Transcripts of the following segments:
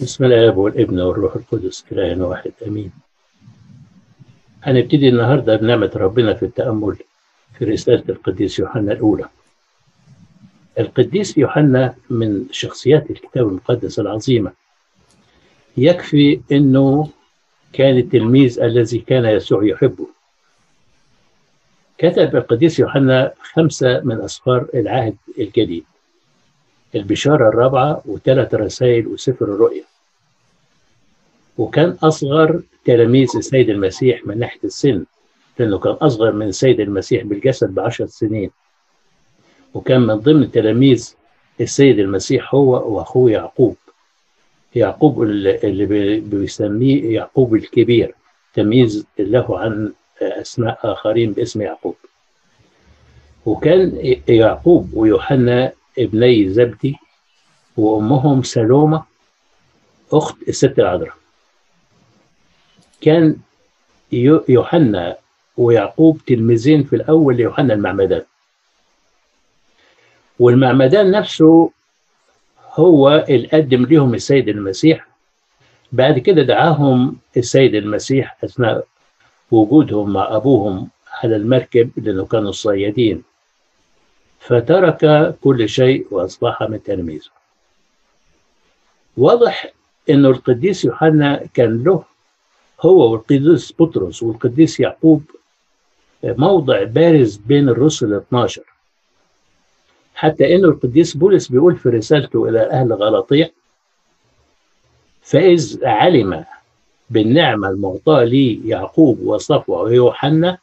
بسم الله والابن والروح القدس إله واحد أمين. هنبتدي النهاردة بنعمة ربنا في التأمل في رسالة القديس يوحنا الأولى. القديس يوحنا من شخصيات الكتاب المقدس العظيمة. يكفي أنه كان التلميذ الذي كان يسوع يحبه. كتب القديس يوحنا خمسة من أسفار العهد الجديد. البشارة الرابعة وثلاث رسائل وسفر الرؤيا وكان أصغر تلاميذ السيد المسيح من ناحية السن لأنه كان أصغر من السيد المسيح بالجسد بعشر سنين. وكان من ضمن تلاميذ السيد المسيح هو وأخوه يعقوب. يعقوب اللي بيسميه يعقوب الكبير. تمييز له عن أسماء آخرين باسم يعقوب. وكان يعقوب ويوحنا ابني زبدي وأمهم سلومة أخت الست العذراء. كان يوحنا ويعقوب تلميذين في الأول ليوحنا المعمدان. والمعمدان نفسه هو اللي قدم لهم السيد المسيح. بعد كده دعاهم السيد المسيح أثناء وجودهم مع أبوهم على المركب لأنه كانوا صيادين فترك كل شيء وأصبح من تلاميذه. واضح أنه القديس يوحنا كان له هو والقديس بطرس والقديس يعقوب موضع بارز بين الرسل 12 حتى انه القديس بولس بيقول في رسالته إلى أهل غلاطية فإذ علم بالنعمة المعطاة لي يعقوب وصفوة ويوحنا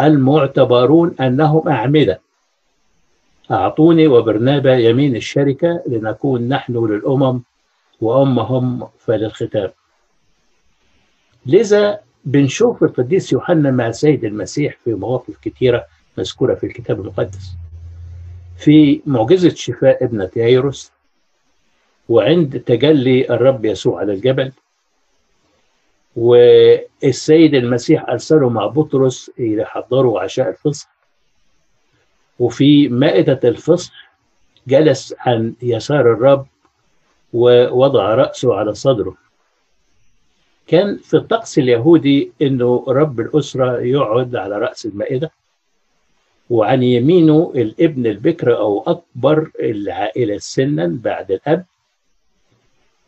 المعتبرون أنهم أعمدة. أعطوني وبرنابا يمين الشركة لنكون نحن للأمم وأمهم فللختام لذا بنشوف القديس يوحنا مع السيد المسيح في مواقف كثيرة مذكورة في الكتاب المقدس. في معجزة شفاء ابنة يايروس وعند تجلي الرب يسوع على الجبل والسيد المسيح أرسله مع بطرس يحضروا عشاء الفصح. وفي مائدة الفصح جلس عن يسار الرب ووضع رأسه على صدره. كان في الطقس اليهودي إنه رب الأسرة يقعد على رأس المائدة وعن يمينه الابن البكر أو أكبر العائلة سنا بعد الأب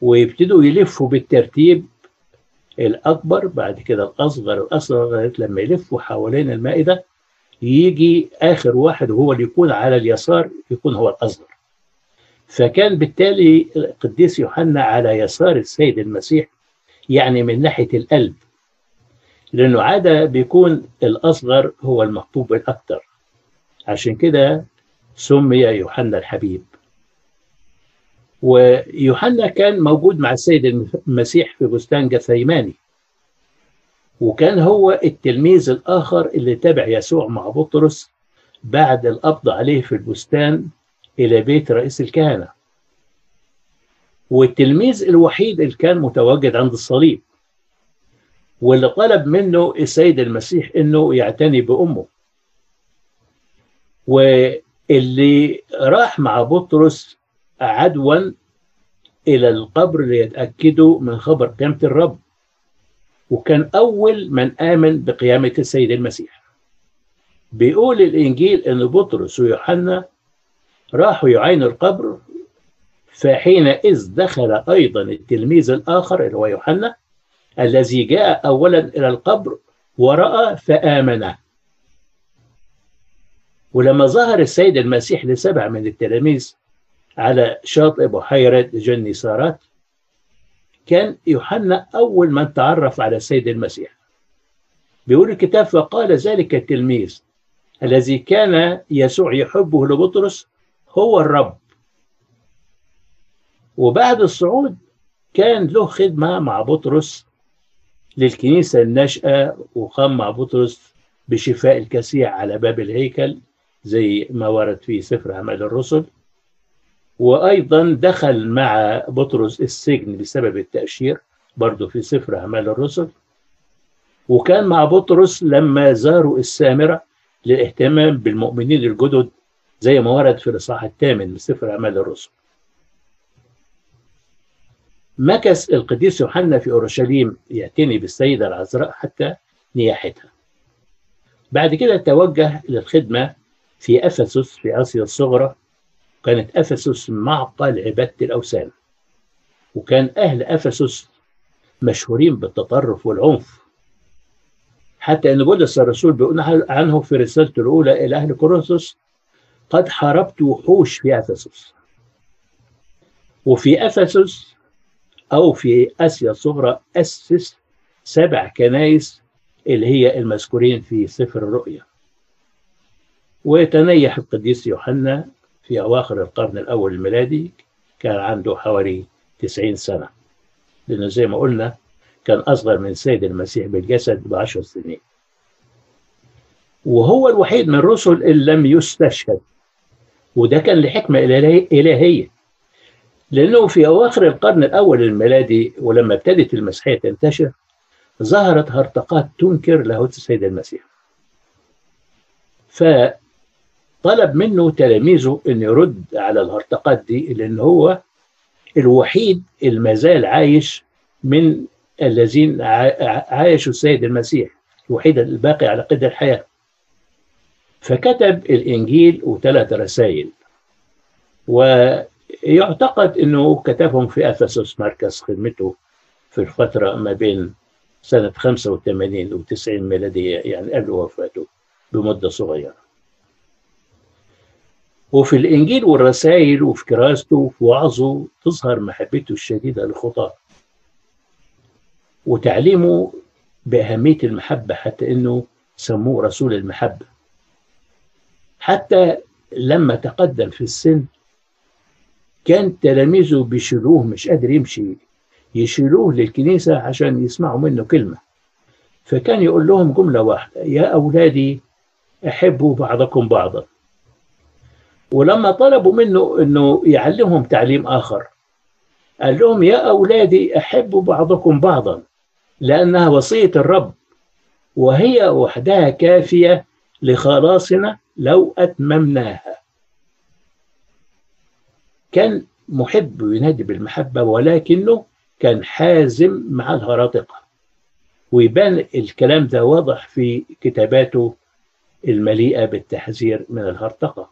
ويبتدوا يلفوا بالترتيب الأكبر بعد كده الأصغر الاصغر لغايه لما يلفوا حوالين المائدة يجي آخر واحد وهو اللي يكون على اليسار يكون هو الأصغر. فكان بالتالي القديس يوحنا على يسار السيد المسيح يعني من ناحية القلب لأنه عادة بيكون الأصغر هو المحبوب الأكثر عشان كده سمي يوحنا الحبيب. ويوحنا كان موجود مع السيد المسيح في بستان جثيماني وكان هو التلميذ الآخر اللي تبع يسوع مع بطرس بعد القبض عليه في البستان إلى بيت رئيس الكهنة. والتلميذ الوحيد اللي كان متواجد عند الصليب واللي طلب منه السيد المسيح إنه يعتني بأمه. واللي راح مع بطرس عدوا إلى القبر ليتأكدوا من خبر قيامة الرب. وكان أول من آمن بقيامة السيد المسيح. بيقول الإنجيل إن بطرس ويوحنا راحوا يعاينوا القبر فحينئذ دخل أيضا التلميذ الآخر اللي هو يوحنا الذي جاء أولا إلى القبر ورأى فآمن. ولما ظهر السيد المسيح لسبع من التلاميذ على شاطئ بحيرة جني سارات كان يوحنا أول من تعرف على السيد المسيح. بيقول الكتاب فقال ذلك التلميذ الذي كان يسوع يحبه لبطرس هو الرب. وبعد الصعود كان له خدمة مع بطرس للكنيسة الناشئة وقام مع بطرس بشفاء الكسيع على باب الهيكل زي ما ورد في سفر أعمال الرسل. وأيضا دخل مع بطرس السجن بسبب التأشير برضه في سفر أعمال الرسل. وكان مع بطرس لما زاروا السامرة للاهتمام بالمؤمنين الجدد زي ما ورد في الإصحاح الثامن من سفر أعمال الرسل. مكث القديس يوحنا في أورشليم يعتني بالسيدة العذراء حتى نياحتها. بعد كده توجه للخدمة في أفسس في آسيا الصغرى كانت أفسس معقل عبادة الأوثان. وكان أهل أفسس مشهورين بالتطرف والعنف. حتى أن بولس الرسول بيقول عنه في رسالته الأولى إلى أهل كورنثوس قد حاربت وحوش في أفسس. وفي أفسس أو في آسيا الصغرى أسس سبع كنائس اللي هي المذكورين في سفر الرؤيا. وتنيح القديس يوحنا في أواخر القرن الأول الميلادي كان عنده حوالي 90 سنة. لأنه زي ما قلنا كان أصغر من سيد المسيح بالجسد بعشر سنين. وهو الوحيد من الرسل اللي لم يستشهد. وده كان لحكمة إلهية. لأنه في أواخر القرن الأول الميلادي ولما ابتدت المسيحية تنتشر ظهرت هرطقات تنكر لاهوت السيد المسيح. فطلب منه تلاميذه أن يرد على الهرطقات دي لأن هو الوحيد المازال عايش من الذين عايشوا السيد المسيح الوحيد الباقي على قيد الحياة. فكتب الإنجيل وثلاث رسائل. ويعتقد أنه كتبهم في أفسس مركز خدمته في الفترة ما بين سنة 85 و 90 ميلادية يعني قبل وفاته بمدة صغيرة. وفي الإنجيل والرسائل وفي كراسته وفي وعظه تظهر محبته الشديدة للخطاة. وتعليمه بأهمية المحبة حتى أنه سموه رسول المحبة. حتى لما تقدم في السن كان تلاميذه بيشيلوه مش قادر يمشي يشيلوه للكنيسة عشان يسمعوا منه كلمة. فكان يقول لهم جملة واحدة يا أولادي أحبوا بعضكم بعضا. ولما طلبوا منه أنه يعلمهم تعليم آخر قال لهم يا أولادي أحبوا بعضكم بعضا لأنها وصية الرب وهي وحدها كافية لخلاصنا لو أتممناها. كان محب وينادي بالمحبة ولكنه كان حازم مع الهراطقة ويبان الكلام ده واضح في كتاباته المليئة بالتحذير من الهرطقة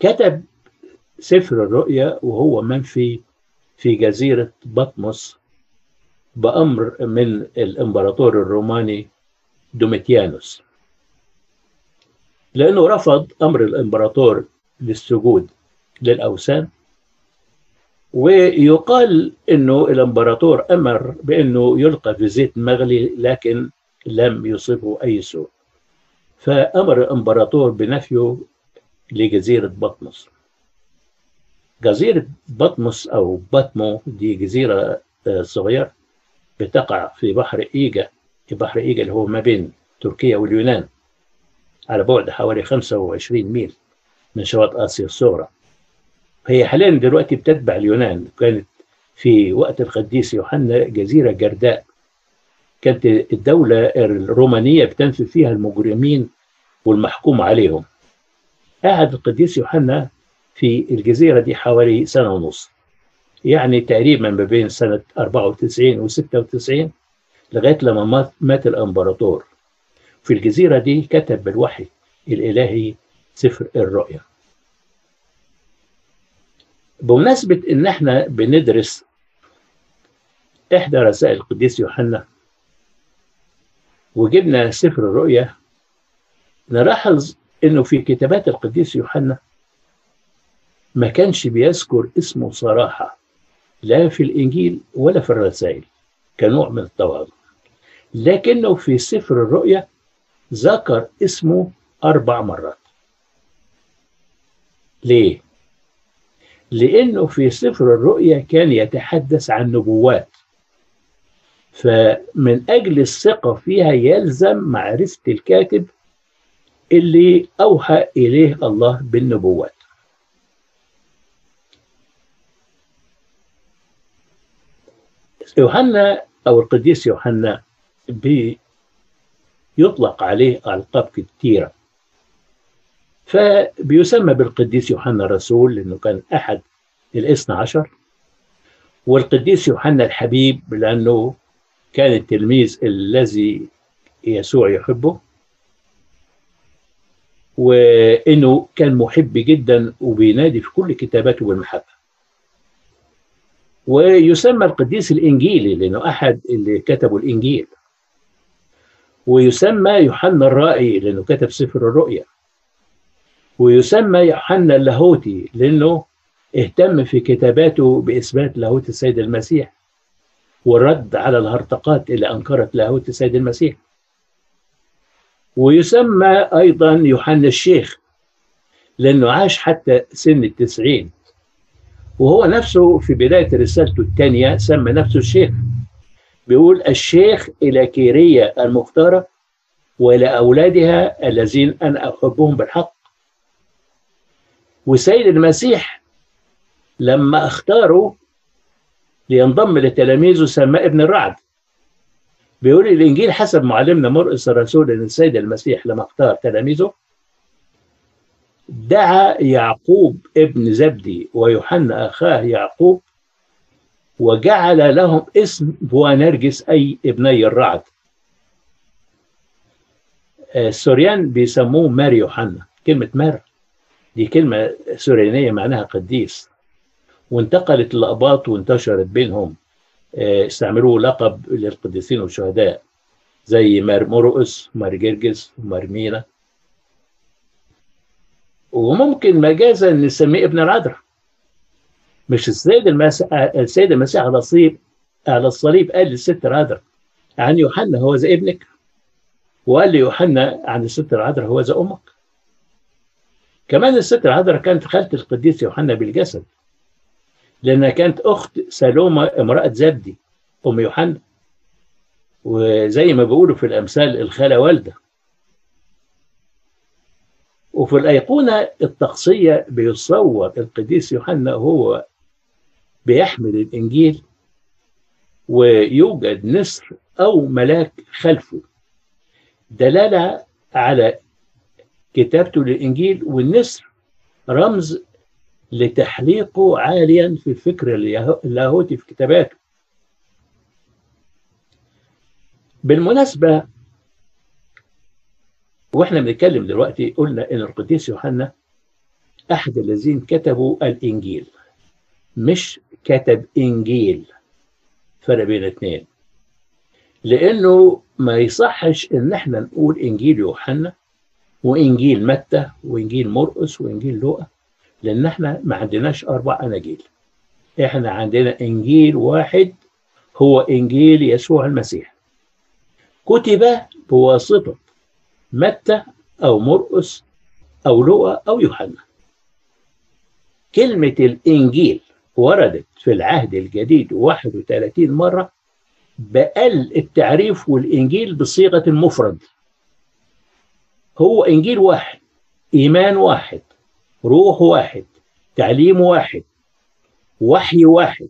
كتب سفر الرؤيا وهو منفي في جزيرة بطمس بأمر من الإمبراطور الروماني دوميتيانوس. لأنه رفض أمر الإمبراطور للسجود للأوثان ويقال أنه الإمبراطور أمر بأنه يلقى في زيت مغلي لكن لم يصبه أي سوء. فأمر الإمبراطور بنفيه لجزيرة بطمس. جزيرة بطمس أو بطمو دي جزيرة صغيرة بتقع في بحر إيجا. بحر إيجا اللي هو ما بين تركيا واليونان على بعد حوالي 25 ميل من شواطئ آسيا الصغرى. هي حاليا دلوقتي بتتبع اليونان. كانت في وقت القديس يوحنا جزيرة جرداء. كانت الدولة الرومانية بتنفي فيها المجرمين والمحكوم عليهم. قعد القديس يوحنا في الجزيرة دي حوالي سنة ونص. يعني تقريبا ما بين سنة 94 و 96 لغاية لما مات, الإمبراطور. في الجزيرة دي كتب بالوحي الإلهي سفر الرؤيا. بمناسبة إن إحنا بندرس إحدى رسائل القديس يوحنا وجبنا سفر الرؤيا نلاحظ إنه في كتابات القديس يوحنا ما كانش بيذكر اسمه صراحة لا في الإنجيل ولا في الرسائل كنوع من التواضع. لكنه في سفر الرؤيا ذكر اسمه أربع مرات. ليه؟ لأنه في سفر الرؤيا كان يتحدث عن نبوات. فمن أجل الثقة فيها يلزم معرفة الكاتب اللي أوحى إليه الله بالنبوات. يوحنا أو القديس يوحنا بيطلق عليه ألقاب كتيرة. فبيسمى بالقديس يوحنا الرسول لأنه كان أحد الاثنى عشر. والقديس يوحنا الحبيب لأنه كان التلميذ الذي يسوع يحبه. وإنه كان محب جدا وبينادي في كل كتاباته بالمحبة. ويسمى القديس الإنجيلي لأنه أحد اللي كتبوا الإنجيل. ويسمى يوحنا الرائي لأنه كتب سفر الرؤيا. ويسمى يوحنا اللاهوتي لأنه اهتم في كتاباته بإثبات لاهوت السيد المسيح والرد على الهرطقات اللي أنكرت لاهوت السيد المسيح. ويسمى أيضا يوحنا الشيخ لأنه عاش حتى سن التسعين. وهو نفسه في بداية رسالته الثانية سمى نفسه الشيخ. بيقول الشيخ إلى كيرية المختارة وإلى أولادها الذين أنا أحبهم بالحق. وسيد المسيح لما اختاره لينضم لتلاميذه سماه ابن الرعد. بيقول الإنجيل حسب معلمنا مرقس الرسول إن السيد المسيح لما أختار تلاميذه. دعا يعقوب ابن زبدي ويوحنا أخاه يعقوب وجعل لهم اسم بوانرجس أي ابني الرعد. السوريان بيسموه مار يوحنا. كلمة مار دي كلمة سوريانية معناها قديس. وانتقلت الأقباط وانتشرت بينهم. استعملوا لقب للقديسين والشهداء زي مار مرقس ومار جرجس ومار مينا. وممكن مجازا نسميه ابن العذراء. مش السيد المسيح السيد المسيح على الصليب على الصليب قال للست العذراء عن يوحنا هو ذا ابنك؟ وقال ليوحنا عن الست العذراء هو ذا أمك؟ كمان الست العذراء كانت خالة القديس يوحنا بالجسد. لأنها كانت أخت سلومة امرأة زبدي أم يوحنا. وزي ما بيقولوا في الأمثال الخالة والدة. وفي الأيقونة الطقسية بيصور القديس يوحنا وهو بيحمل الإنجيل ويوجد نسر أو ملاك خلفه. دلالة على كتابته للإنجيل والنسر رمز لتحليقه عاليا في الفكر اللاهوتي في كتاباته. بالمناسبة وإحنا بنتكلم دلوقتي قلنا إن القديس يوحنا أحد الذين كتبوا الإنجيل. مش كتب إنجيل فرق بين الاثنين لأنه ما يصحش إن إحنا نقول إنجيل يوحنا وإنجيل متى وإنجيل مرقس وإنجيل لوقا. لأن إحنا ما عندناش أربع أناجيل. إحنا عندنا إنجيل واحد هو إنجيل يسوع المسيح. كتب بواسطة متى أو مرقس أو لوقا أو يوحنا. كلمة الإنجيل وردت في العهد الجديد 31 مرة بأقل التعريف والإنجيل بصيغة المفرد. هو إنجيل واحد إيمان واحد روح واحد تعليم واحد وحي واحد.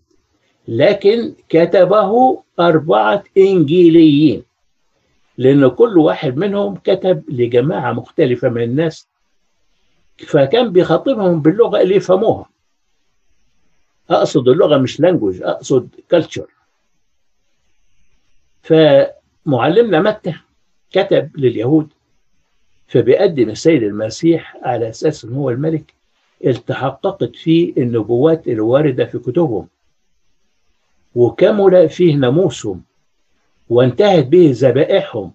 لكن كتبه أربعة إنجيليين لأن كل واحد منهم كتب لجماعة مختلفة من الناس فكان بيخاطبهم باللغة اللي يفهموها. أقصد اللغة مش لانجوج أقصد كلتشر فمعلمنا متى كتب لليهود؟ فبيقدم السيد المسيح على أساس إن هو الملك التحققت فيه النبوات الواردة في كتبهم. وكمل فيه ناموسهم وانتهت به ذبائحهم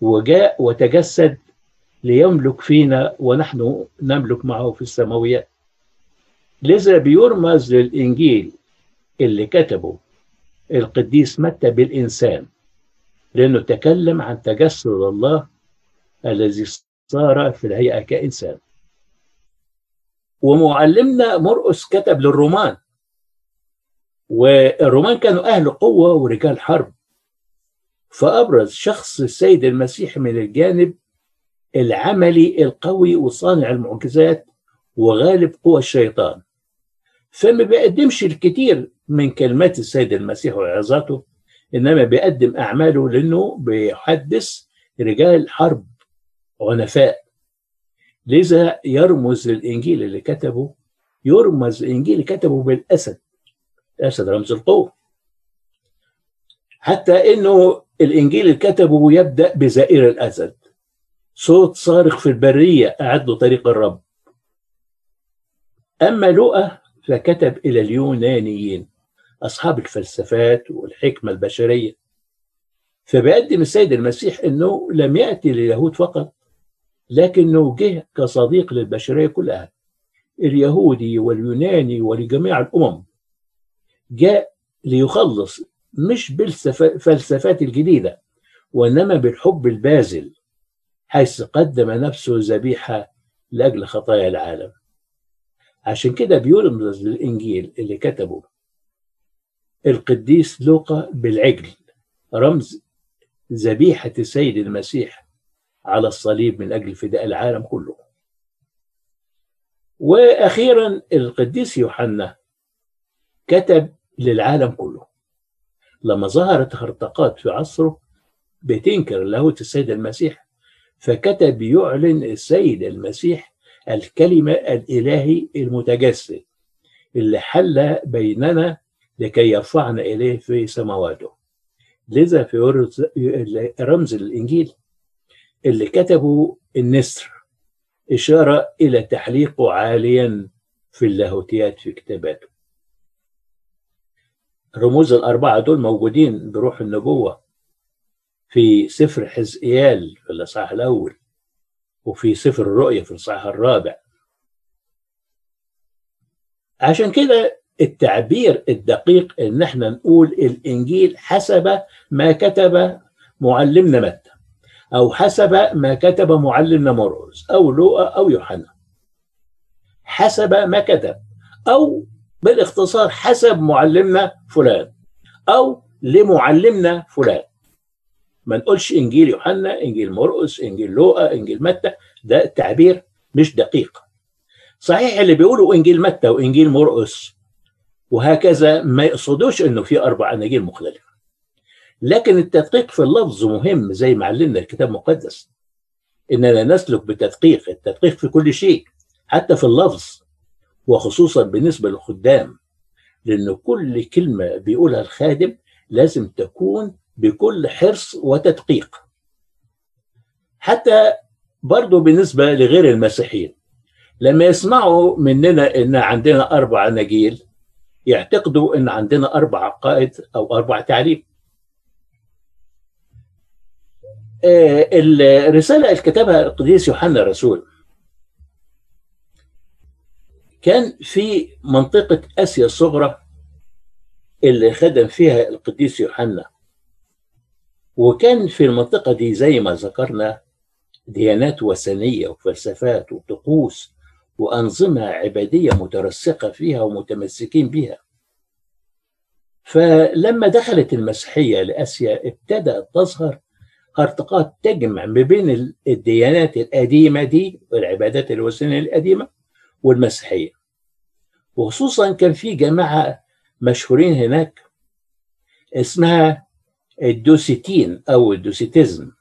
وجاء وتجسد ليملك فينا ونحن نملك معه في السماويات لذا بيرمز للإنجيل اللي كتبه القديس متى بالإنسان لأنه تكلم عن تجسد الله الذي صار في الهيئة كإنسان. ومعلمنا مرقس كتب للرومان. والرومان كانوا أهل قوة ورجال حرب. فأبرز شخص السيد المسيح من الجانب العملي القوي وصانع المعجزات وغالب قوى الشيطان. فما بيقدمش الكثير من كلمات السيد المسيح وعظاته إنما بيقدم أعماله لأنه بيحدث رجال حرب عنفاء لذا يرمز الإنجيل اللي كتبه يرمز الإنجيل كتبه بالأسد الأسد رمز القوة. حتى إنه الإنجيل اللي كتبه يبدأ بزائر الأسد. صوت صارخ في البرية أعد طريق الرب. أما لؤى فكتب إلى اليونانيين أصحاب الفلسفات والحكمة البشرية. فبيقدم السيد المسيح أنه لم يأتي لليهود فقط لكنه جه كصديق للبشرية كلها اليهودي واليوناني ولجميع الأمم. جاء ليخلص مش بالفلسفات الجديدة وإنما بالحب البازل حيث قدم نفسه ذبيحة لأجل خطايا العالم. عشان كده بيرمز للإنجيل اللي كتبه القديس لوقا بالعجل رمز ذبيحة السيد المسيح على الصليب من أجل فداء العالم كله. وأخيرا القديس يوحنا كتب للعالم كله. لما ظهرت هرطقات في عصره بتنكر لاهوت السيد المسيح فكتب يعلن السيد المسيح الكلمة الإلهي المتجسد اللي حل بيننا لكي يرفعنا إليه في سماواته. لذا في رمز الإنجيل اللي كتبه النسر إشارة إلى تحليقه عاليا في اللاهوتيات في كتاباته. الرموز الأربعة دول موجودين بروح النبوة في سفر حزقيال في الإصحاح الأول وفي سفر الرؤيا في الإصحاح الرابع. عشان كده التعبير الدقيق إن إحنا نقول الإنجيل حسب ما كتب معلمنا متى. أو حسب ما كتب معلمنا مرقس أو لوقا أو يوحنا. حسب ما كتب. أو بالاختصار حسب معلمنا فلان. أو لمعلمنا فلان. ما نقولش إنجيل يوحنا إنجيل مرقس إنجيل لوقا إنجيل متى. ده تعبير مش دقيق. صحيح اللي بيقولوا إنجيل متى وإنجيل مرقس وهكذا ما يقصدوش إنه في أربع اناجيل مختلفة. لكن التدقيق في اللفظ مهم زي ما علمنا الكتاب المقدس إننا نسلك بتدقيق التدقيق في كل شيء حتى في اللفظ وخصوصا بالنسبة للخدام لأن كل كلمة بيقولها الخادم لازم تكون بكل حرص وتدقيق. حتى برضه بالنسبة لغير المسيحيين لما يسمعوا مننا إن عندنا أربع اناجيل يعتقدوا إن عندنا أربع عقائد أو أربع تعليم. الرسالة اللي كتبها القديس يوحنا الرسول كان في منطقة آسيا الصغرى اللي خدم فيها القديس يوحنا. وكان في المنطقة دي زي ما ذكرنا ديانات وثنية وفلسفات وطقوس وأنظمة عبادية مترسخة فيها ومتمسكين بها فلما دخلت المسيحية لآسيا ابتدأت تظهر هرطقات تجمع ما بين الديانات القديمة دي والعبادات الوثنية القديمة والمسيحية. وخصوصا كان في جماعة مشهورين هناك اسمها الدوسيتين أو الدوسيتيزم.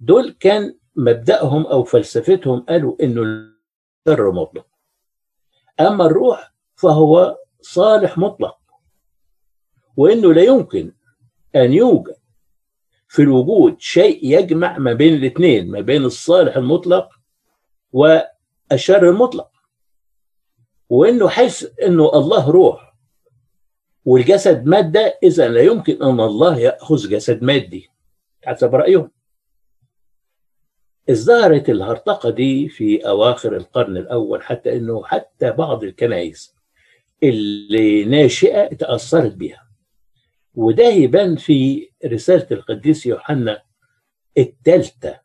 دول كان مبدأهم أو فلسفتهم قالوا إنه شر مطلق. أما الروح فهو صالح مطلق وإنه لا يمكن أن يوجد في الوجود شيء يجمع ما بين الاثنين ما بين الصالح المطلق والشر المطلق. وإنه حيث إنه الله روح والجسد مادة إذا لا يمكن أن الله يأخذ جسد مادي. حسب رأيهم ازدهرت الهرطقة دي في أواخر القرن الأول حتى أنه حتى بعض الكنائس اللي ناشئة تأثرت بها. وده يبان في رسالة القديس يوحنا الثالثة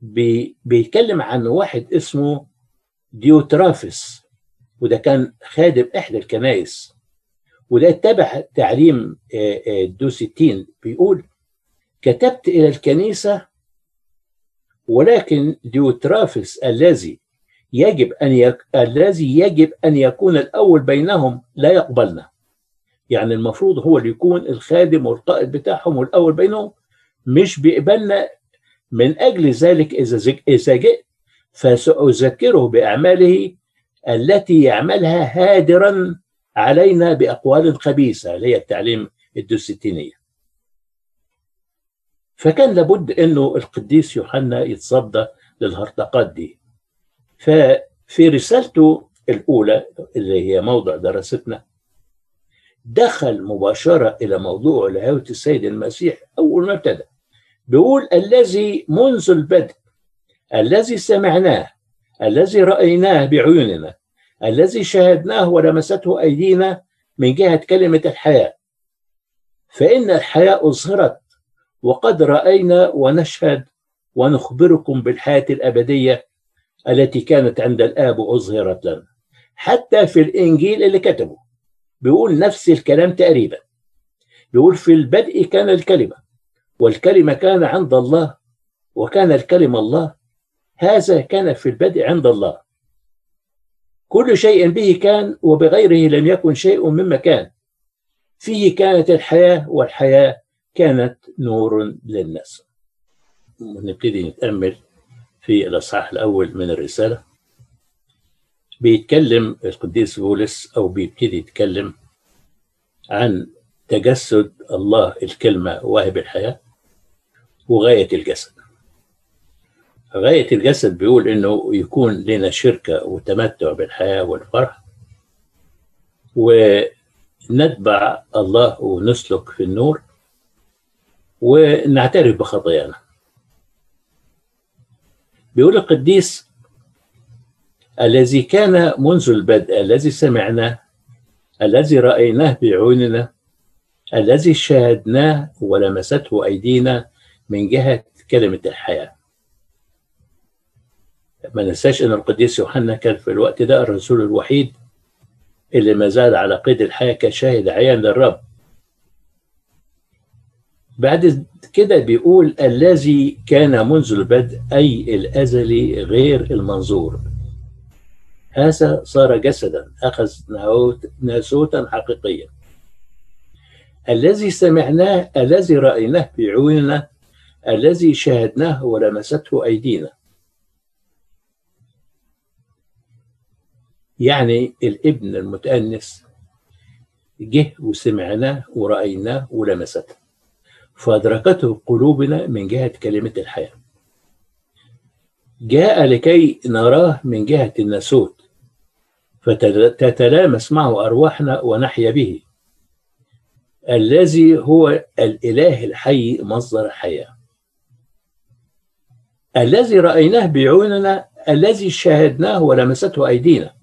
بي بيتكلم عن واحد اسمه ديوترافس وده كان خادم إحدى الكنائس. وده اتبع تعليم الدوسيتين بيقول كتبت إلى الكنيسة ولكن ديوترافس الذي يجب أن يك... الذي يجب أن يكون الأول بينهم لا يقبلنا. يعني المفروض هو اللي يكون الخادم والقائد بتاعهم والأول بينهم مش بيقبلنا من أجل ذلك إذا زك... إذا جئت فسأذكره بأعماله التي يعملها هادرا علينا بأقوال خبيثة اللي هي التعليم الدوستينية. فكان لابد أنه القديس يوحنا يتصدى للهرطقات دي. ففي رسالته الأولى اللي هي موضع دراستنا دخل مباشرة إلى موضوع لاهوة السيد المسيح أول ما ابتدأ. بيقول الذي منذ البدء الذي سمعناه الذي رأيناه بعيوننا الذي شاهدناه ولمسته أيدينا من جهة كلمة الحياة. فإن الحياة أظهرت وقد رأينا ونشهد ونخبركم بالحياة الأبدية التي كانت عند الآب وأظهرت لنا. حتى في الإنجيل اللي كتبه. بيقول نفس الكلام تقريبا. بيقول في البدء كان الكلمة والكلمة كان عند الله وكان الكلمة الله. هذا كان في البدء عند الله. كل شيء به كان وبغيره لم يكن شيء مما كان. فيه كانت الحياة والحياة كانت نور للناس. نبتدي نتأمل في الأصحاح الأول من الرسالة. بيتكلم القديس بولس أو بيبتدي يتكلم عن تجسد الله الكلمة واهب الحياة وغاية الجسد. غاية الجسد بيقول إنه يكون لنا شركة وتمتع بالحياة والفرح ونتبع الله ونسلك في النور ونعترف بخطايانا. بيقول القديس الذي كان منذ البدء الذي سمعناه الذي رأيناه بعيوننا الذي شاهدناه ولمسته أيدينا من جهة كلمة الحياة. ما ننساش أن القديس يوحنا كان في الوقت ده الرسول الوحيد اللي ما زال على قيد الحياة كشاهد عيان للرب. بعد كده بيقول الذي كان منذ البدء أي الأزلي غير المنظور. هذا صار جسدا أخذ ناسوتا حقيقيا. الذي سمعناه الذي رأيناه بعيوننا الذي شاهدناه ولمسته أيدينا. يعني الابن المتأنس جه وسمعناه ورأيناه ولمسته. فأدركته قلوبنا من جهة كلمة الحياة. جاء لكي نراه من جهة الناسوت. فتتلامس معه أرواحنا ونحيا به. الذي هو الإله الحي مصدر الحياة الذي رأيناه بعيوننا الذي شاهدناه ولمسته أيدينا.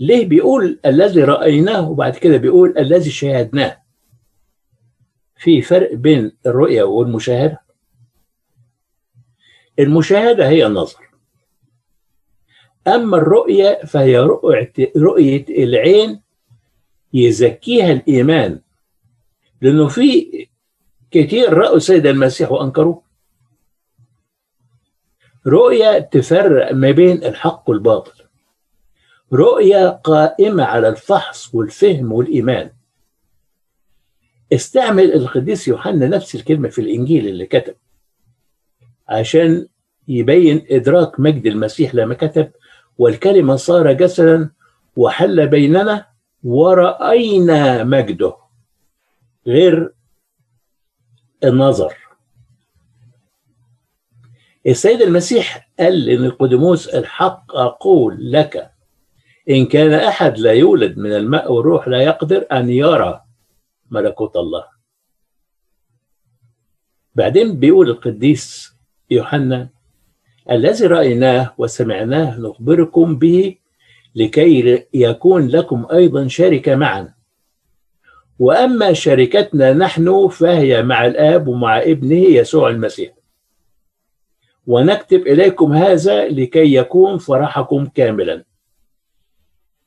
ليه بيقول الذي رأيناه وبعد كده بيقول الذي شاهدناه؟ في فرق بين الرؤية والمشاهدة. المشاهدة هي النظر. أما الرؤية فهي رؤية, رؤية العين يزكيها الإيمان. لأنه في كتير رأوا السيد المسيح وأنكروه. رؤية تفرق ما بين الحق والباطل. رؤية قائمة على الفحص والفهم والإيمان. استعمل القديس يوحنا نفس الكلمة في الإنجيل اللي كتب. عشان يبين إدراك مجد المسيح لما كتب والكلمة صار جسدا وحل بيننا ورأينا مجده غير النظر. السيد المسيح قال لنيقوديموس الحق أقول لك إن كان أحد لا يولد من الماء والروح لا يقدر أن يرى ملكوت الله. بعدين بيقول القديس يوحنا الذي رأيناه وسمعناه نخبركم به لكي يكون لكم أيضا شركة معنا. وأما شركتنا نحن فهي مع الآب ومع ابنه يسوع المسيح. ونكتب إليكم هذا لكي يكون فرحكم كاملا.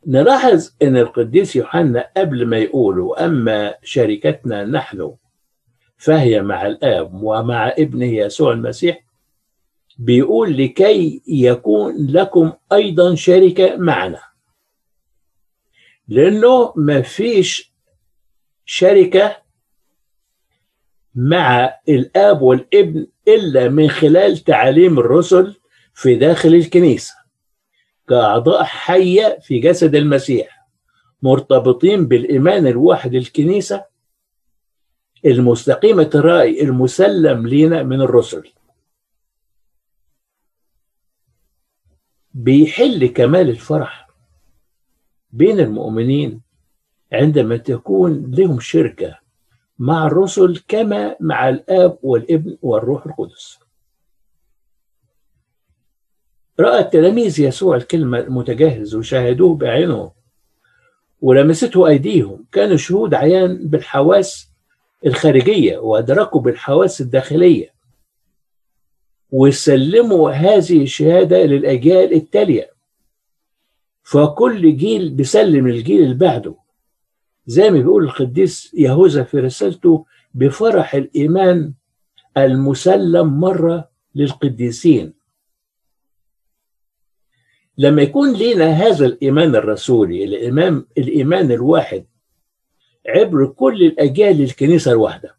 نلاحظ أن القديس يوحنا قبل ما يقول أما شركتنا نحن فهي مع الآب ومع ابنه يسوع المسيح بيقول لكي يكون لكم أيضا شركة معنا. لأنه ما فيش شركة مع الآب والابن إلا من خلال تعاليم الرسل في داخل الكنيسة كأعضاء حية في جسد المسيح مرتبطين بالإيمان الواحد الكنيسة المستقيمة الرأي المسلم لنا من الرسل. بيحل كمال الفرح بين المؤمنين عندما تكون لهم شركة مع الرسل كما مع الآب والابن والروح القدس. رأى التلاميذ يسوع الكلمة المتجهز وشاهدوه بأعينهم ولمسته أيديهم. كانوا شهود عيان بالحواس الخارجية وأدركوا بالحواس الداخلية. وسلموا هذه الشهادة للأجيال التالية. فكل جيل بيسلم الجيل اللي بعده. زي ما بيقول القديس يهوذا في رسالته بفرح الإيمان المسلم مرة للقديسين. لما يكون لنا هذا الإيمان الرسولي الإمام الإيمان الواحد عبر كل الأجيال الكنيسة الواحدة.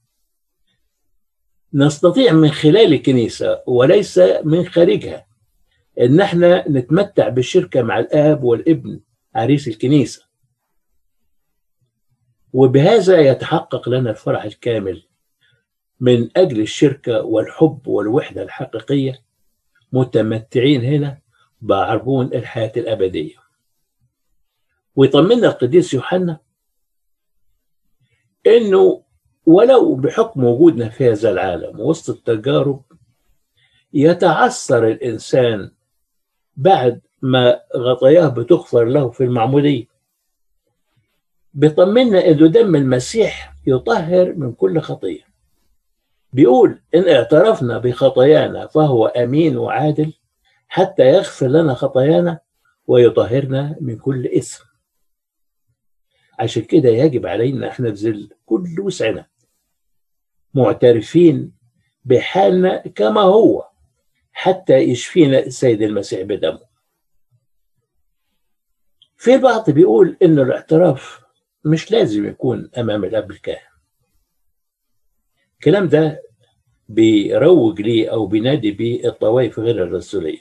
نستطيع من خلال الكنيسة وليس من خارجها إن إحنا نتمتع بالشركة مع الآب والابن عريس الكنيسة. وبهذا يتحقق لنا الفرح الكامل من أجل الشركة والحب والوحدة الحقيقية متمتعين هنا بعربون الحياة الأبدية. ويطمنا القديس يوحنا إنه ولو بحكم وجودنا في هذا العالم وسط التجارب يتعثر الإنسان بعد ما غطاياه بتغفر له في المعمودية. بيطمنا إنه دم المسيح يطهر من كل خطية. بيقول إن اعترفنا بخطايانا فهو أمين وعادل حتى يغفر لنا خطايانا ويطهرنا من كل إثم. عشان كده يجب علينا إحنا بذل كل وسعنا معترفين بحالنا كما هو حتى يشفينا السيد المسيح بدمه. في البعض بيقول إن الاعتراف مش لازم يكون أمام الأب الكاهن. الكلام ده بيروج ليه أو بينادي بيه الطوائف غير الرسولية.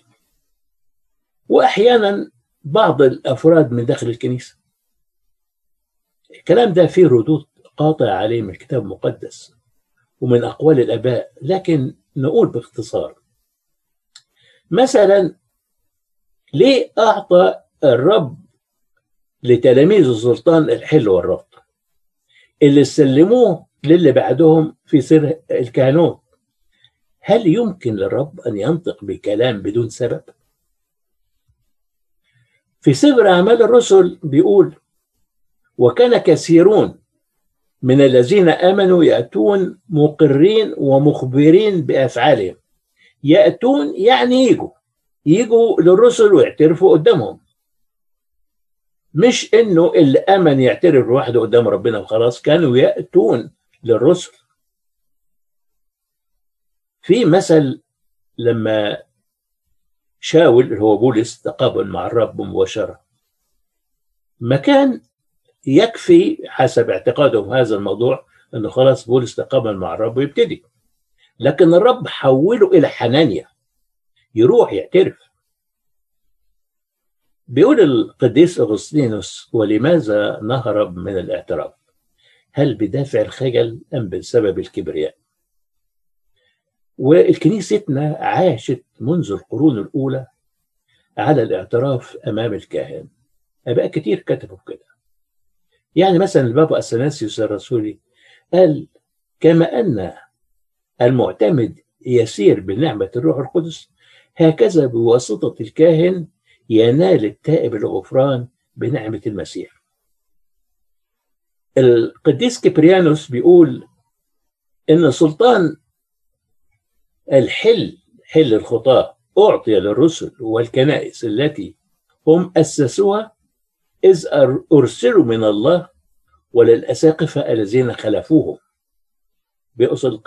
واحيانا بعض الأفراد من داخل الكنيسة. الكلام ده فيه ردود قاطع عليه من الكتاب المقدس. ومن أقوال الآباء لكن نقول باختصار. مثلا ليه أعطى الرب لتلاميذ السلطان الحل والربط؟ اللي سلموه للي بعدهم في سر الكهنوت. هل يمكن للرب أن ينطق بكلام بدون سبب؟ في سفر أعمال الرسل بيقول وكان كثيرون من الذين آمنوا يأتون مقرين ومخبرين بأفعالهم. يأتون يعني يجوا. يجوا للرسل ويعترفوا قدامهم. مش إنه اللي آمن يعترف لوحده قدام ربنا وخلاص كانوا يأتون للرسل. في مثل لما شاول هو بولس تقابل مع الرب مباشره مكان يكفي حسب اعتقادهم هذا الموضوع إنه خلاص بولس تقابل مع الرب ويبتدي. لكن الرب حوله إلى حنانيا. يروح يعترف. بيقول القديس أغسطينوس ولماذا نهرب من الاعتراف؟ هل بدافع الخجل أم بسبب الكبرياء؟ والكنيستنا عاشت منذ القرون الأولى على الاعتراف أمام الكاهن. أباء كتير كتبوا كده يعني مثلا البابا اثناسيوس الرسولي قال كما أن المعتمد يسير بنعمة الروح القدس هكذا بواسطة الكاهن ينال التائب الغفران بنعمة المسيح. القديس كبريانوس بيقول إن سلطان الحل حل الخطاة أعطي للرسل والكنائس التي هم أسسوها إذ أرسلوا من الله وللأساقفة الذين خلفوهم. بيقصد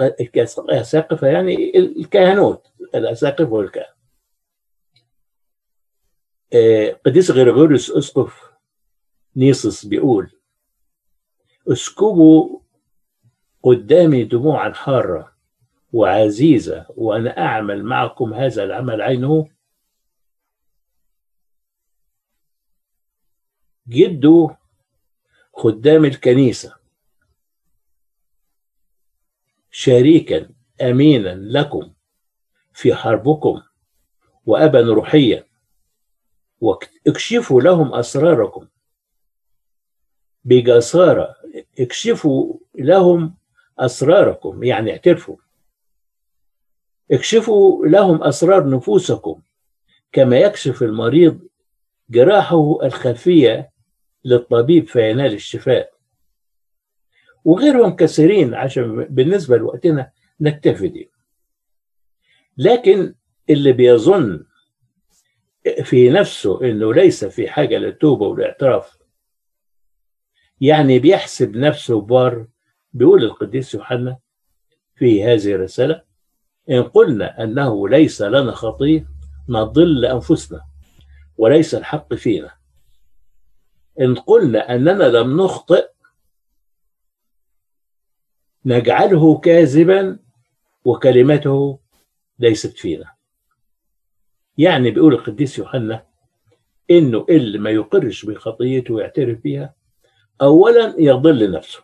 الأساقفة يعني الكهنوت الأساقفة والكهنة قديس غريغوريوس أسقف نيسوس بيقول أسكبوا قدامي دموعا حارة وعزيزة وأنا أعمل معكم هذا العمل عينه جده خدام الكنيسة. شريكا أمينا لكم في حربكم وأبا روحيا. واكشفوا لهم أسراركم. بجسارة اكشفوا لهم أسراركم يعني اعترفوا. اكشفوا لهم أسرار نفوسكم كما يكشف المريض جراحه الخفية للطبيب فينال الشفاء. وغيرهم كثيرين عشان بالنسبة لوقتنا نكتفي دي لكن اللي بيظن في نفسه إنه ليس في حاجة للتوبة والاعتراف يعني بيحسب نفسه بار بيقول القديس يوحنا في هذه الرسالة إن قلنا أنه ليس لنا خطية نضل أنفسنا وليس الحق فينا. إن قلنا أننا لم نخطئ نجعله كاذبا وكلمته ليست فينا. يعني بيقول القديس يوحنا إنه اللي ما يقرش بخطيته ويعترف بها اولا يضل نفسه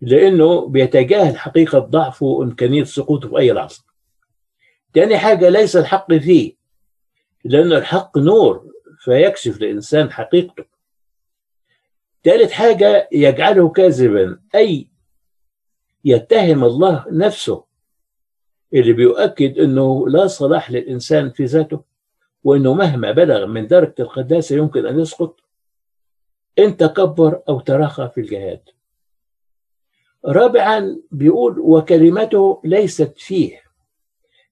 لأنه بيتجاهل حقيقة ضعفه وإمكانية سقوطه في أي لحظة. تاني حاجة ليس الحق فيه لأن الحق نور فيكشف للانسان حقيقته. ثالث حاجة يجعله كاذبا أي يتهم الله نفسه اللي بيؤكد إنه لا صلاح للإنسان في ذاته وإنه مهما بلغ من درجة القداسة يمكن أن يسقط. إن تكبر أو تراخى في الجهاد. رابعا بيقول وكلمته ليست فيه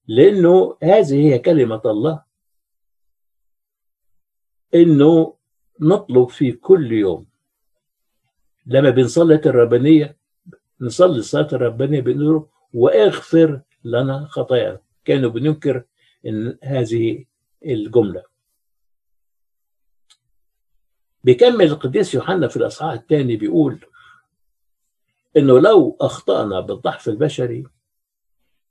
لأنه هذه هي كلمة الله. إنه نطلب في كل يوم. لما بنصلي الربانية نصلي الصلاه الربانية بنقول وأغفر لنا خطايانا. كانوا بننكر إن هذه الجملة. بيكمل القديس يوحنا في الأصحاح الثاني بيقول إنه لو أخطأنا بالضعف البشري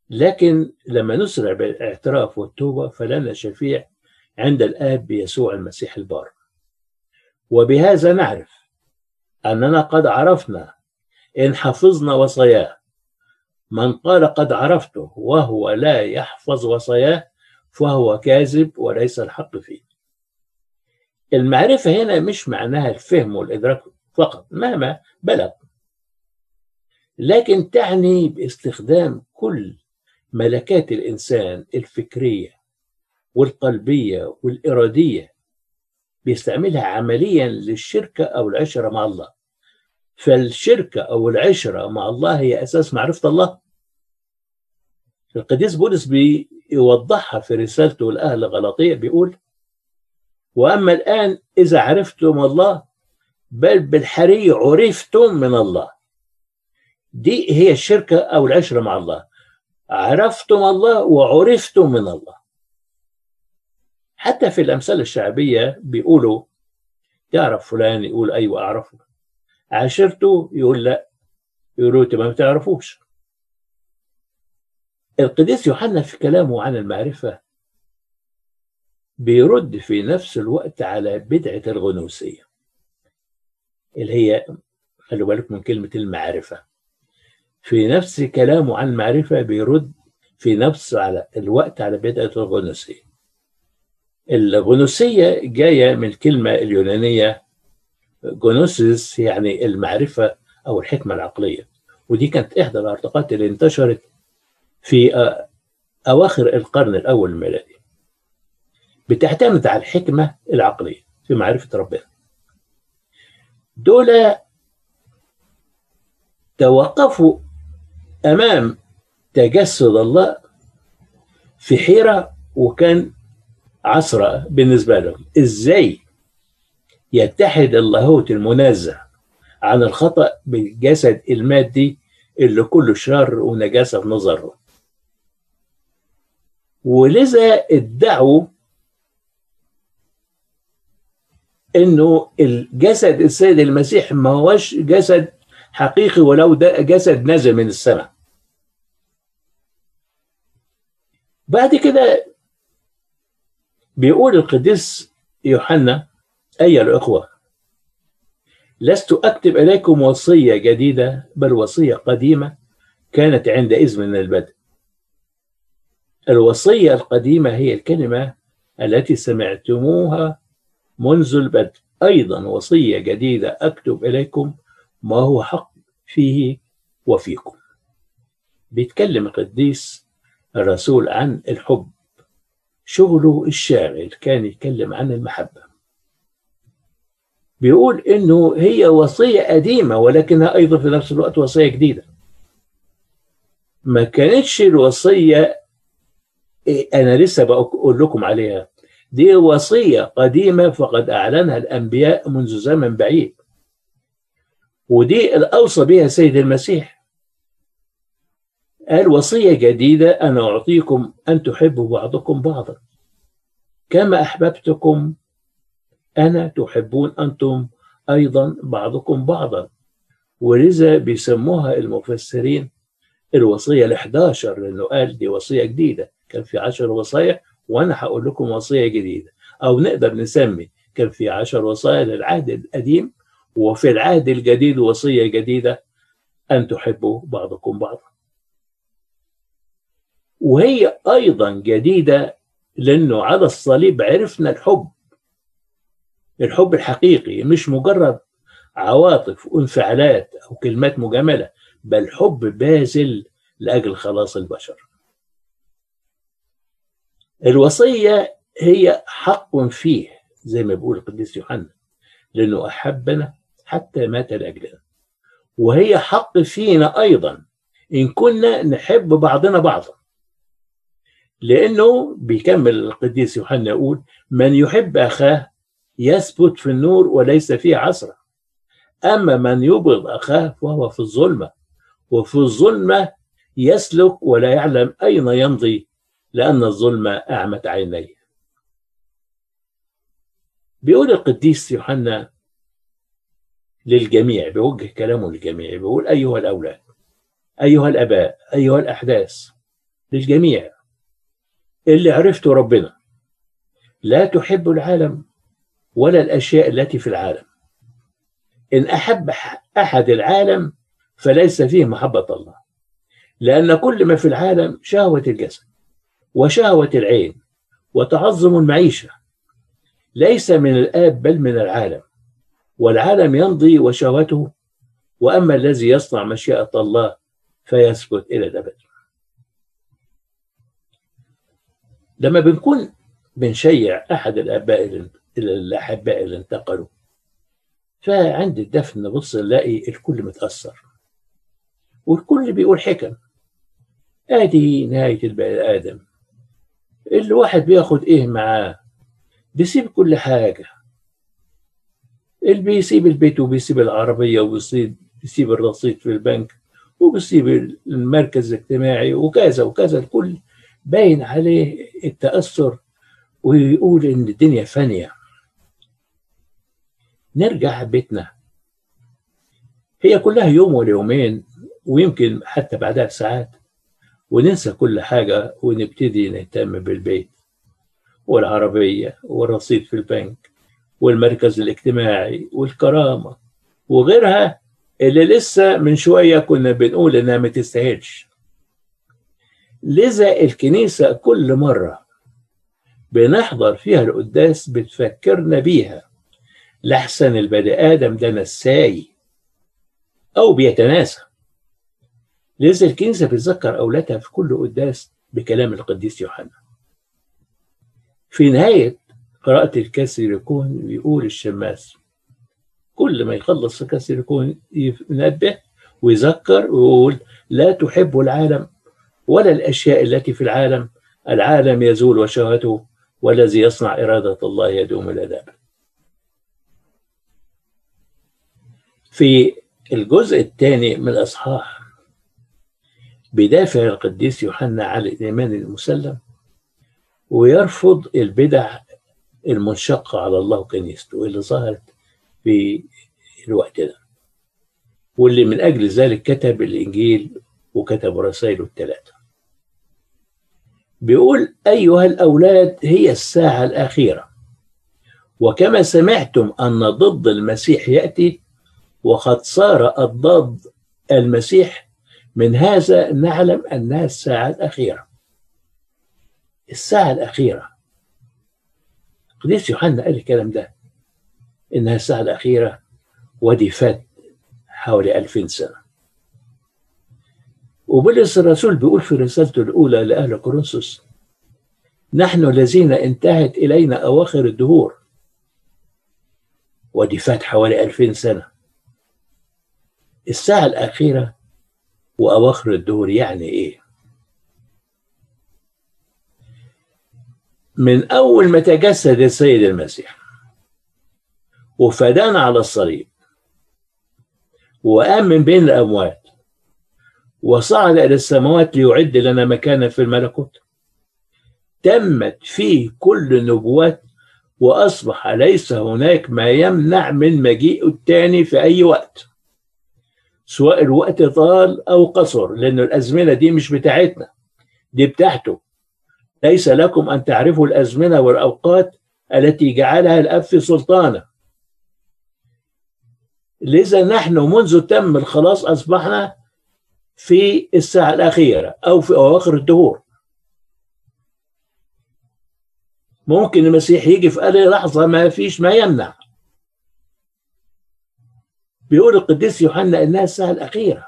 لكن لما نسرع بالاعتراف والتوبة فلنا شفيع عند الآب بيسوع المسيح البار. وبهذا نعرف أننا قد عرفنا إن حفظنا وصاياه. من قال قد عرفته وهو لا يحفظ وصاياه فهو كاذب وليس الحق فيه. المعرفة هنا مش معناها الفهم والإدراك فقط مهما بلغ. لكن تعني باستخدام كل ملكات الإنسان الفكرية والقلبية والإرادية بيستعملها عمليا للشركة أو العشرة مع الله. فالشركة أو العشرة مع الله هي أساس معرفة الله. القديس بولس بيوضحها في رسالته لأهل غلطية بيقول وأما الآن إذا عرفتم الله بل بالحري عرفتم من الله. دي هي الشركة أو العشرة مع الله. عرفتم الله وعرفتم من الله. حتى في الأمثال الشعبية بيقولوا تعرف فلان يقول أيوة أعرفه. عاشرته يقول لا يقولوا ما بتعرفوش. القديس يوحنا في كلامه عن المعرفة بيرد في نفس الوقت على بدعة الغنوسية اللي هي خلوا بالك من كلمة المعرفة. في نفس كلامه عن المعرفة بيرد في نفس على الوقت على بدعة الغنوسية الغنوسية جاية من الكلمة اليونانية جونوسيس يعني المعرفة أو الحكمة العقلية. ودي كانت إحدى الأرتقاءات اللي انتشرت في أواخر القرن الأول الميلادي. بتعتمد على الحكمة العقلية في معرفة ربنا. دول توقفوا أمام تجسد الله في حيرة وكان عصرة بالنسبة لهم. إزاي يتحد اللاهوت المنزه عن الخطأ بالجسد المادي اللي كله شر ونجاسة في نظرهم ولذا ادعوا إنه الجسد السيد المسيح ما هوش جسد حقيقي ولو ده جسد نازل من السماء. بعد كده بيقول القديس يوحنا أيها الأخوة لست أكتب إليكم وصية جديدة بل وصية قديمة كانت عندئذ من البدء. الوصية القديمة هي الكلمة التي سمعتموها منذ البدء. أيضا وصية جديدة أكتب إليكم ما هو حق فيه وفيكم. بيتكلم القديس الرسول عن الحب. شغله الشاغل كان يتكلم عن المحبة. بيقول إنه هي وصية قديمة ولكنها أيضا في نفس الوقت وصية جديدة. ما كانتش الوصية أنا لسه بقول لكم عليها دي وصية قديمة فقد أعلنها الأنبياء منذ زمن بعيد. ودي الأوصى بها سيد المسيح. قال وصية جديدة أنا أعطيكم أن تحبوا بعضكم بعضا. كما أحببتكم أنا تحبون أنتم أيضا بعضكم بعضا. ولذا بيسموها المفسرين الوصية ال11 لأنه قال دي وصية جديدة. كان في عشر وصايا وأنا هقول لكم وصية جديدة. أو نقدر نسمي كان في عشر وصايا للعهد القديم وفي العهد الجديد وصية جديدة أن تحبوا بعضكم بعضا. وهي أيضا جديدة لأنه على الصليب عرفنا الحب. الحب الحقيقي مش مجرد عواطف وانفعالات أو كلمات مجاملة بل حب باذل لأجل خلاص البشر. الوصية هي حق فيه زي ما بيقول القديس يوحنا لأنه أحبنا حتى مات لأجلنا وهي حق فينا أيضا إن كنا نحب بعضنا بعضا. لأنه بيكمل القديس يوحنا يقول من يحب أخاه يثبت في النور وليس فيه عسرة. أما من يبغض أخاه فهو في الظلمة وفي الظلمة يسلك ولا يعلم أين يمضي لأن الظلمة أعمت عينيه. بيقول القديس يوحنا للجميع بيوجه كلامه للجميع بيقول أيها الأولاد أيها الأباء أيها الأحداث للجميع اللي عرفتوا ربنا. لا تحب العالم ولا الأشياء التي في العالم. إن أحب أحد العالم فليس فيه محبة الله. لأن كل ما في العالم شهوة الجسد وشهوة العين وتعظم المعيشة. ليس من الآب بل من العالم. والعالم يمضي وشهوته وأما الذي يصنع مشيئة الله فيثبت إلى الأبد. لما بنكون بنشيع أحد الآباء الأحباء اللي انتقلوا فعند الدفن نبص نلاقي الكل متأثر والكل بيقول حكم. آدي نهاية البني آدم. الواحد بياخد إيه معاه؟ بيسيب كل حاجة. اللي بيسيب البيت وبيسيب العربية وبيسيب بيسيب الرصيد في البنك وبيسيب المركز الاجتماعي وكذا وكذا الكل باين عليه التأثر ويقول إن الدنيا فانية. نرجع بيتنا. هي كلها يوم ولا يومين ويمكن حتى بعدها بساعات وننسى كل حاجة ونبتدي نهتم بالبيت والعربية والرصيد في البنك والمركز الاجتماعي والكرامة وغيرها اللي لسه من شوية كنا بنقول إنها ما تستاهلش. لذا الكنيسة كل مرة بنحضر فيها القداس بتفكرنا بيها. لحسن البني آدم ده نساي أو بيتناسى. لذا الكنيسة بتذكر أولادها في كل قداس بكلام القديس يوحنا. في نهاية قراءة الكاس يكون بيقول الشماس كل ما يخلص الكاس يكون ينبه ويذكر ويقول لا تحب العالم ولا الأشياء التي في العالم العالم يزول وشهوته والذي يصنع إرادة الله يدوم إلى الأبد في الجزء الثاني من الأصحاح بيدافع القديس يوحنا على الإيمان المسلم ويرفض البدع المنشقة على الله وكنيسته اللي ظهرت في الوقت ده. واللي من أجل ذلك كتب الإنجيل وكتب رسائله الثلاثة بيقول أيها الأولاد هي الساعة الأخيرة. وكما سمعتم أن ضد المسيح يأتي وقد صار أضداد المسيح من هذا نعلم أنها الساعة الأخيرة. الساعة الأخيرة. قديس يوحنا قال الكلام ده إنها الساعة الأخيرة ودي فات حوالي ألفين سنة. وبولس الرسول بيقول في رسالته الأولى لأهل كورنثوس نحن الذين انتهت إلينا أواخر الدهور ودي فات حوالي ألفين سنة الساعة الأخيرة وأواخر الدهور يعني إيه؟ من أول ما تجسد السيد المسيح وفدانا على الصليب وقام من بين الأموات وصعد إلى السماوات ليعد لنا مكانا في الملكوت. تمت فيه كل النبوات وأصبح ليس هناك ما يمنع من مجيئه الثاني في أي وقت سواء الوقت طال أو قصر لأن الأزمنة دي مش بتاعتنا دي بتاعته. ليس لكم أن تعرفوا الأزمنة والأوقات التي جعلها الأب في سلطانه. لذا نحن منذ تم الخلاص أصبحنا في الساعة الأخيرة أو في أواخر الدهور. ممكن المسيح يجي في أي لحظة ما فيش ما يمنع. بيقول القديس يوحنا إنها الساعة الأخيرة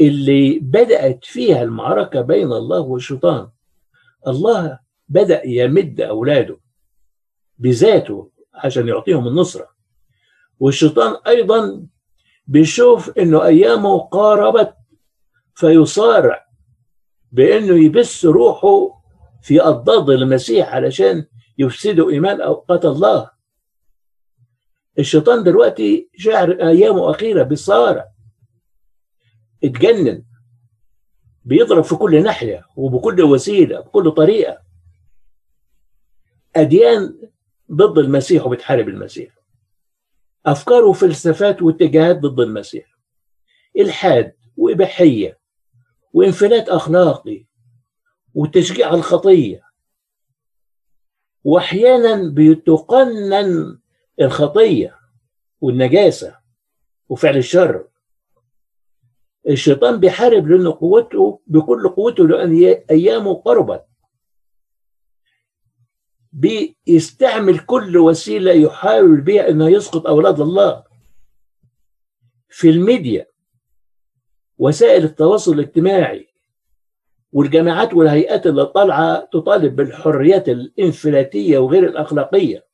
اللي بدأت فيها المعركة بين الله والشيطان. الله بدأ يمد أولاده بذاته عشان يعطيهم النصرة. والشيطان أيضا بيشوف إنه أيامه قاربت فيصارع بإنه يبث روحه في أضداد المسيح علشان يفسدوا إيمان أوقات الله. الشيطان دلوقتي شعر أيامه أخيرة بيصارع اتجنن بيضرب في كل ناحية وبكل وسيلة بكل طريقة. أديان ضد المسيح وبتحارب المسيح. أفكار وفلسفات واتجاهات ضد المسيح. إلحاد وإباحية. وانفلات أخلاقي وتشجيع الخطية. وأحيانا بتقنن الخطية والنجاسة وفعل الشر. الشيطان بيحارب لأن قوته بكل قوته لأن أيامه قربت. بيستعمل كل وسيلة يحاول بها أنه يسقط أولاد الله. في الميديا وسائل التواصل الاجتماعي والجامعات والهيئات اللي طالعة تطالب بالحريات الإنفلاتية وغير الأخلاقية.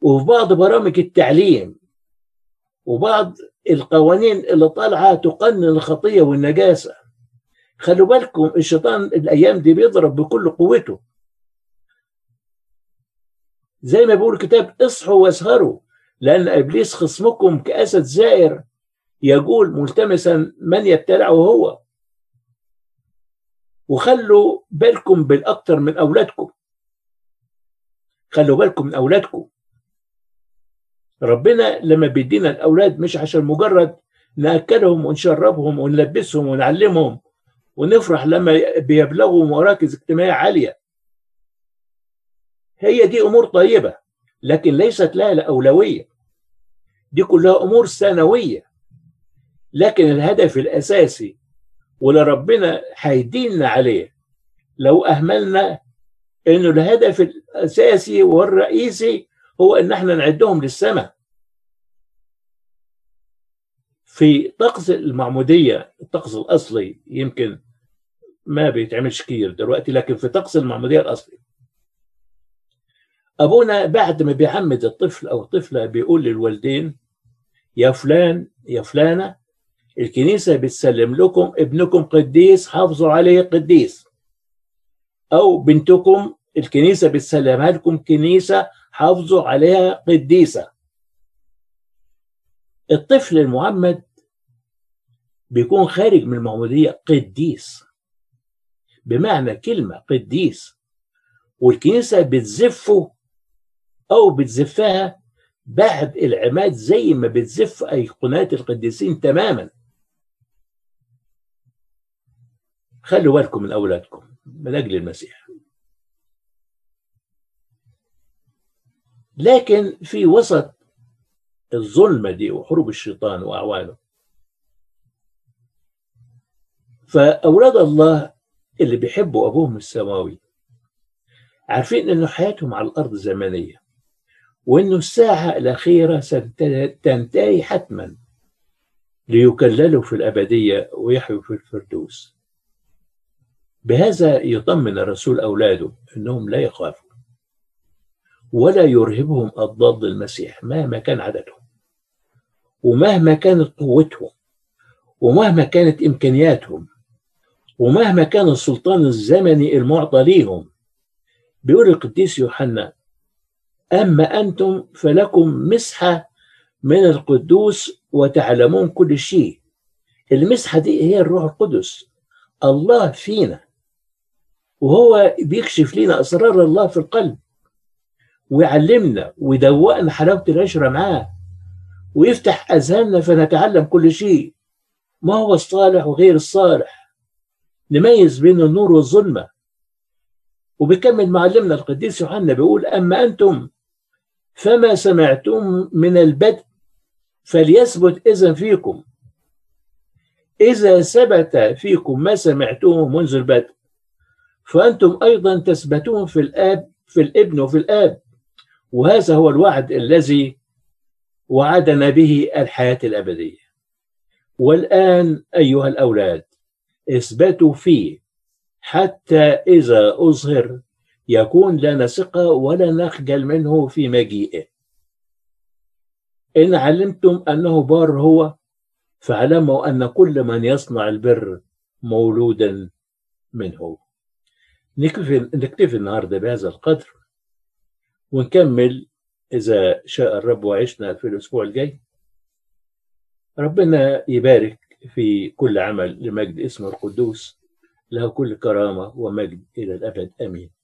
وفي بعض برامج التعليم وبعض القوانين اللي طالعة تقنن الخطية والنجاسة. خلوا بالكم الشيطان الأيام دي بيضرب بكل قوته. زي ما بيقول الكتاب اصحوا واسهروا لأن إبليس خصمكم كأسد زائر يقول ملتمسا من يبتلعه هو. وخلوا بالكم بالأكثر من أولادكم. خلوا بالكم من أولادكم. ربنا لما بيدينا الأولاد مش عشان مجرد نأكلهم ونشربهم ونلبسهم ونعلمهم ونفرح لما بيبلغوا مراكز اجتماعية عالية. هي دي أمور طيبة لكن ليست لها أولوية دي كلها أمور ثانوية. لكن الهدف الأساسي واللي ربنا هيديننا عليه لو أهملنا إنه الهدف الأساسي والرئيسي هو إن إحنا نعدهم للسماء في طقس المعمودية الطقس الأصلي يمكن ما بيتعملش كتير دلوقتي لكن في طقس المعمودية الأصلي. أبونا بعد ما بيعمد الطفل أو الطفلة بيقول للوالدين يا فلان يا فلانة الكنيسة بتسلم لكم ابنكم قديس حافظوا عليه قديس. أو بنتكم الكنيسة بتسلمها لكم كنيسة حافظوا عليها قديسة. الطفل المعمد بيكون خارج من المعمودية قديس. بمعنى كلمة قديس. والكنيسة بتزفه أو بتزفها بعد العماد زي ما بتزف أيقونات القديسين تماما. خلوا بالكم من أولادكم من أجل المسيح. لكن في وسط الظلمة دي وحروب الشيطان وأعوانه فأولاد الله اللي بيحبوا أبوهم السماوي عارفين إنه حياتهم على الأرض زمنية وإنه الساعة الأخيرة ستنتهي حتما ليكللوا في الأبدية ويحيوا في الفردوس. بهذا يطمن الرسول أولاده أنهم لا يخافوا ولا يرهبهم الضاد المسيح مهما كان عددهم ومهما كانت قوتهم ومهما كانت إمكانياتهم ومهما كان السلطان الزمني المعطى ليهم. بيقول القديس يوحنا أما أنتم فلكم مسحة من القدوس وتعلمون كل شيء. المسحة دي هي الروح القدس. الله فينا. وهو بيكشف لنا أسرار الله في القلب ويعلمنا ويدوقنا حلاوة العشرة معاه ويفتح أذهاننا فنتعلم كل شيء ما هو الصالح وغير الصالح نميز بين النور والظلمة. وبيكمل معلمنا القديس يوحنا بيقول أما أنتم فما سمعتم من البدء فليثبت إذا فيكم. إذا ثبت فيكم ما سمعتم منذ البدء. فأنتم أيضا تثبتون في الآب في الابن وفي الآب. وهذا هو الوعد الذي وعدنا به الحياة الأبدية. والآن أيها الأولاد اثبتوا فيه. حتى إذا أظهر يكون لنا ثقة ولا نخجل منه في مجيئه. إن علمتم أنه بار هو فاعلموا أن كل من يصنع البر مولودا منه. نكتفي, نكتفي النهاردة بهذا القدر ونكمل إذا شاء الرب وعشنا في الأسبوع الجاي. ربنا يبارك في كل عمل لمجد اسمه القدوس له كل كرامة ومجد إلى الأبد. آمين.